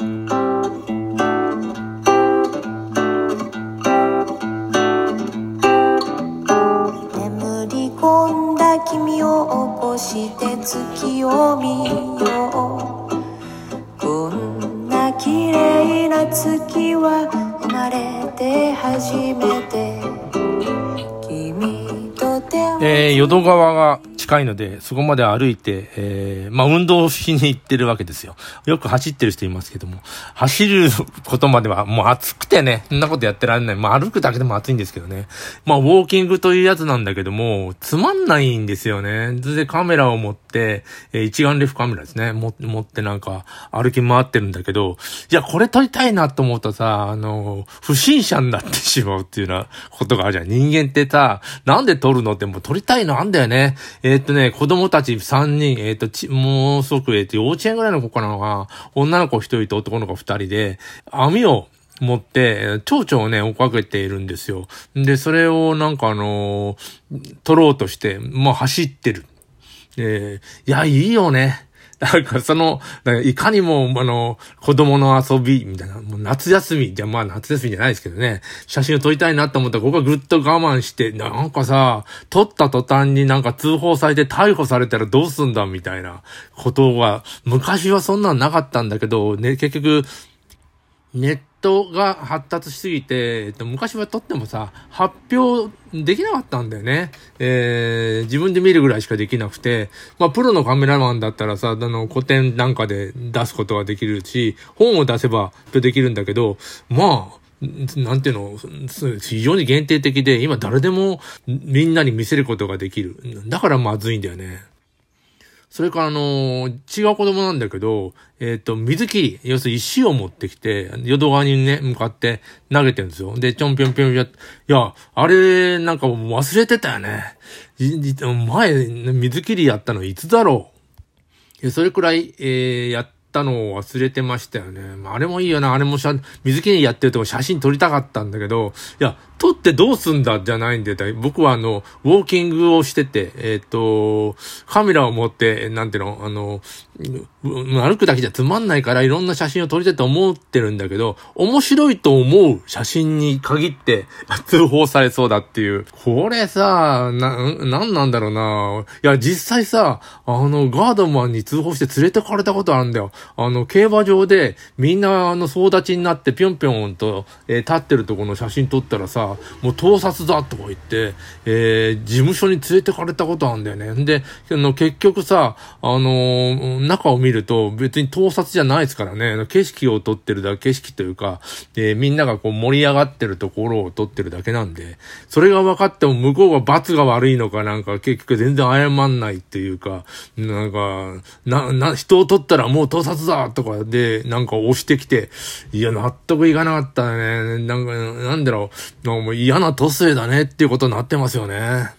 眠り込んだ君を起こして月を見よう。こんな綺麗な月は生まれて初めて。君とえー、淀川が近いので、そこまで歩いて、えー、まあ、運動しに行ってるわけですよ。よく走ってる人いますけども、走ることまではもう暑くてね、そんなことやってられない。まあ、歩くだけでも暑いんですけどね。まあ、ウォーキングというやつなんだけども、つまんないんですよね。で、カメラを持って、えー一眼レフカメラですね。持ってなんか、歩き回ってるんだけど、いや、これ撮りたいなと思うとさ、あの、不審者になってしまうっていうようなことがあるじゃん。人間ってさ、なんで撮るのってもう撮りたいのあんだよね。えーっとね、子供たち3人、えっと、ち、もうすぐ、えっと、幼稚園ぐらいの子かなが、女の子1人と男の子2人で、網を、持って、蝶々をね、追っかけているんですよ。で、それをなんかあのー取ろうとして、まあ走ってる。えーいや、いいよね。なんかその、かいかにも、あの、子供の遊び、みたいな、もう夏休み、じゃ、まあ夏休みじゃないですけどね、写真を撮りたいなと思ったら、僕はぐっと我慢して、なんかさ、撮った途端になんか通報されて逮捕されたらどうすんだ、みたいなことが、昔はそんなんなかったんだけど、ね、結局、ネットが発達しすぎて、えっと、昔は撮ってもさ、発表できなかったんだよね。えー、自分で見るぐらいしかできなくて、まあ、プロのカメラマンだったらさ、あの、古典なんかで出すことができるし、本を出せばできるんだけど、まあ、なんていうの、非常に限定的で、今誰でもみんなに見せることができる。だからまずいんだよね。それからあのー違う子供なんだけど、えっ、と、水切り、要するに石を持ってきて、淀川にね、向かって投げてるんですよ。で、ちょんぴょんぴょんぴょん。いや、あれ、なんかもう忘れてたよね。前、水切りやったのいつだろうそれくらい、えーやったのを忘れてましたよね。あ、れもいいよな。あれもしゃ水切りやってるとこ写真撮りたかったんだけど、いや、撮ってどうすんだじゃないんで、僕はあの、ウォーキングをしてて、えっ、と、カメラを持って、なんていうの、あの、歩くだけじゃつまんないからいろんな写真を撮りたいと思ってるんだけど、面白いと思う写真に限って通報されそうだっていう。これさ、な、なんなんだろうな。いや、実際さ、あの、ガードマンに通報して連れてかれたことあるんだよ。あの、競馬場でみんなあの、総立ちになってぴょんぴょんと、えー立ってるところの写真撮ったらさ、もう盗撮だとか言って、えー事務所に連れてかれたことあんだよね。で、あの、結局さ、あのー中を見ると別に盗撮じゃないですからね。景色を撮ってるだけ、景色というか、えーみんながこう盛り上がってるところを撮ってるだけなんで、それが分かっても向こうが罰が悪いのかなんか結局全然謝んないっていうか、なんか、な、な、人を撮ったらもう盗撮だとかで、なんか押してきて、いや、納得いかなかったね。なんか、なんだろう、もう嫌な都政だねっていうことになってますよね。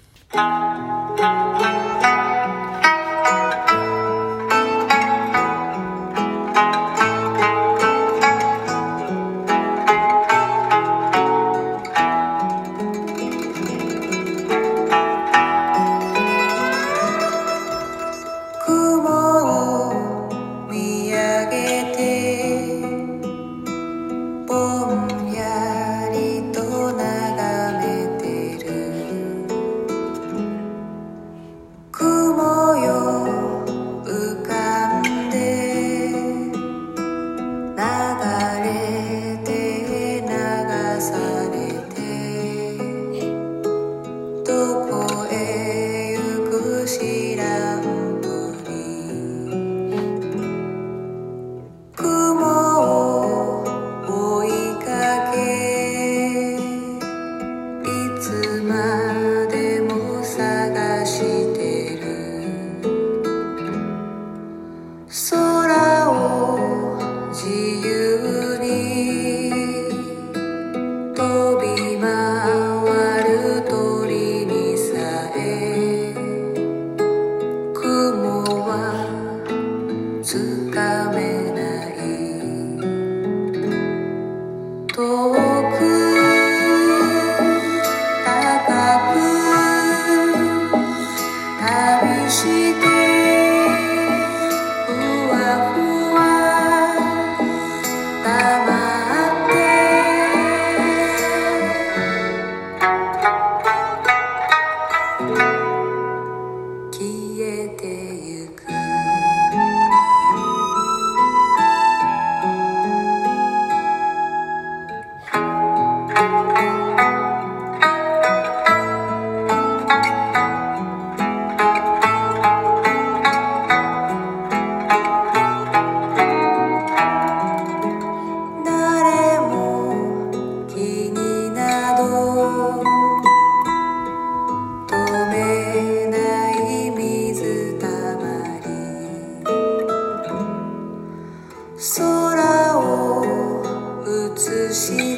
see.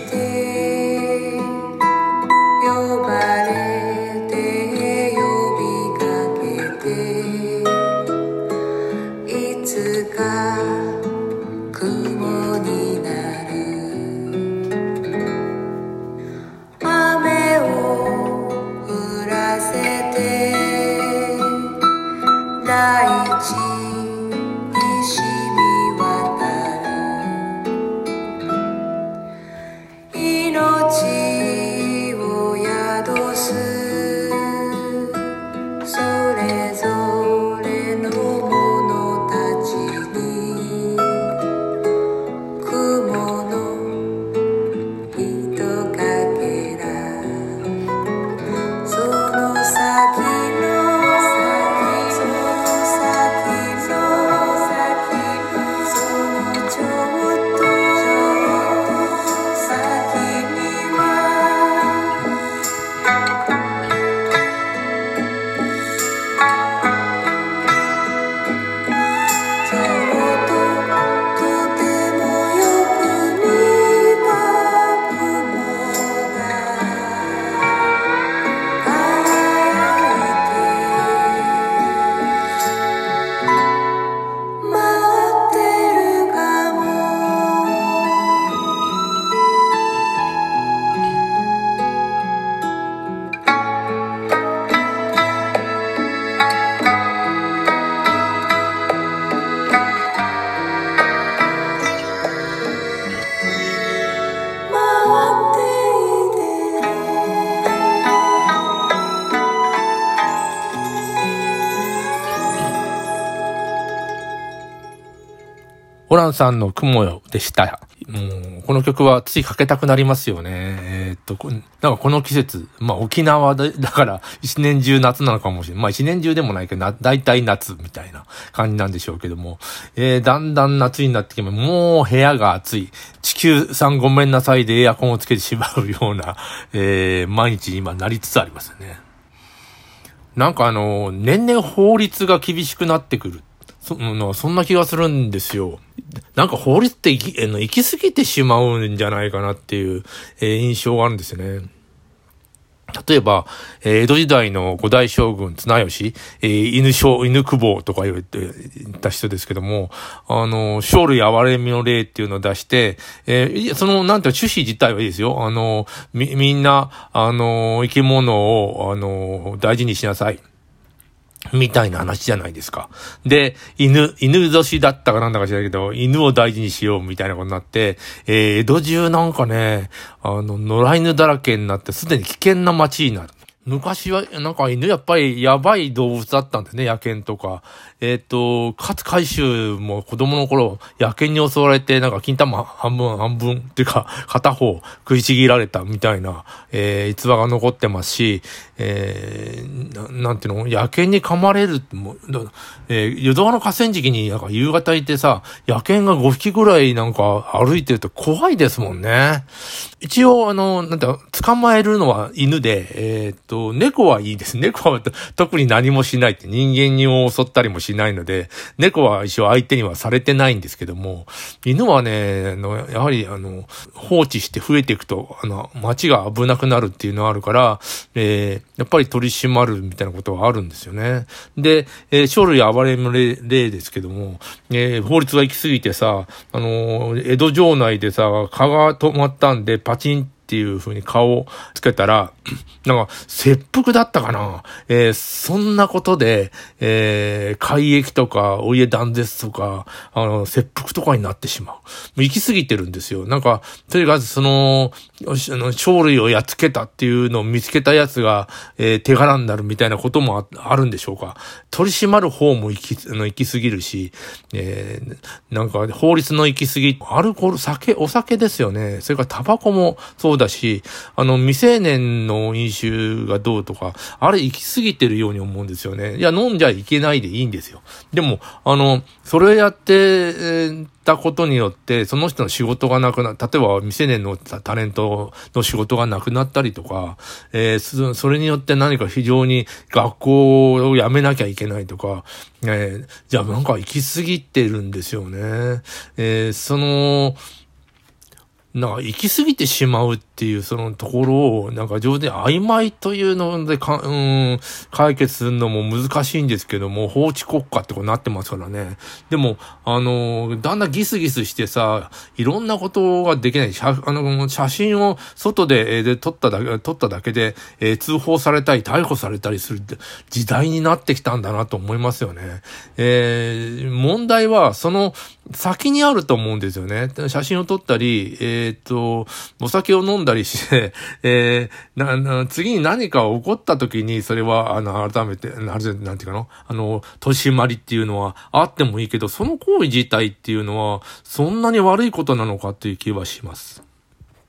ホランさんの雲よでした。もう、この曲はついかけたくなりますよね。えーっと、なんかこの季節、まあ沖縄で、だから一年中夏なのかもしれない。まあ一年中でもないけど、な、大体夏みたいな感じなんでしょうけども、えー、だんだん夏になってきて、もう部屋が暑い。地球さんごめんなさいでエアコンをつけてしまうような、えー、毎日今なりつつありますね。なんかあの、年々法律が厳しくなってくる。そのそんな気がするんですよ。なんか法律って行き行き過ぎてしまうんじゃないかなっていう、え印象があるんですね。例えば、え江戸時代の五代将軍綱吉、え犬将、犬久保とか言ってた人ですけども、あの、生類憐れみの例っていうのを出して、えーその、なんていうか趣旨自体はいいですよ。あの、み、みんな、あの、生き物を、あの、大事にしなさい。みたいな話じゃないですか。で、犬、犬年だったかなんだか知らないけど、犬を大事にしようみたいなことになって、えー江戸中なんかね、あの、野良犬だらけになって、すでに危険な街になる。昔は、なんか犬やっぱりやばい動物だったんですね、野犬とか。えっ、と、勝海舟も子供の頃、野犬に襲われて、なんか金玉半分、半分っていうか、片方食いちぎられたみたいな、えー逸話が残ってますし、えーなんていうの、野犬に噛まれるってもう、えー、淀川の河川敷になんか夕方いてさ、野犬が5匹ぐらいなんか歩いてると怖いですもんね。一応、あの、なんて、捕まえるのは犬で、えーっと、猫はいいです。猫は特に何もしないって人間に襲ったりもしないので、猫は一応相手にはされてないんですけども、犬はね、あの、やはり、あの、放置して増えていくと、あの、街が危なくなるっていうのがあるから、えーやっぱり取り締まるみたいなことはあるんですよね。で、えー、生類暴れむ例例ですけども、えー法律が行き過ぎてさ、あのー江戸城内でさ、蚊が止まったんで、パチンっていう風に顔をつけたら、なんか、切腹だったかな？えーそんなことで、えー、怪疫とか、お家断絶とか、あの、切腹とかになってしまう。もう行き過ぎてるんですよ。なんか、とにかくその、あの、鳥類をやっつけたっていうのを見つけたやつが、えー手柄になるみたいなこともああるんでしょうか。取り締まる方も行き、あの、行き過ぎるし、えーなんか、法律の行き過ぎ、アルコール、酒、お酒ですよね。それからタバコもそうだし、あの、未成年の飲酒がどうとか、あれ行き過ぎてるように思うんですよね。いや、飲んじゃいけないでいいんですよ。でも、あの、それをやって、たことによって、その人の仕事がなくな、例えば未成年のタレントの仕事がなくなったりとか、えーそそれによって何か非常に学校を辞めなきゃいけないとか、えーじゃあなんか行き過ぎてるんですよね。えーその、なんか行き過ぎてしまうってっていうそのところを、なんか上手に曖昧というのでか、うん、解決するのも難しいんですけども、法治国家ってこうなってますからね。でも、あの、だんだんギスギスしてさ、いろんなことができない。写あの写真を外で、え、で撮っただけ、撮っただけで、えー、通報されたり、逮捕されたりする時代になってきたんだなと思いますよね。えー、問題は、その先にあると思うんですよね。写真を撮ったり、えっ、と、お酒を飲んだりして、えー、な、な、次に何か起こった時に、それは、あの、改めて、なぜ、なんていうかな、あの、年締まりっていうのはあってもいいけど、その行為自体っていうのは、そんなに悪いことなのかっていう気はします。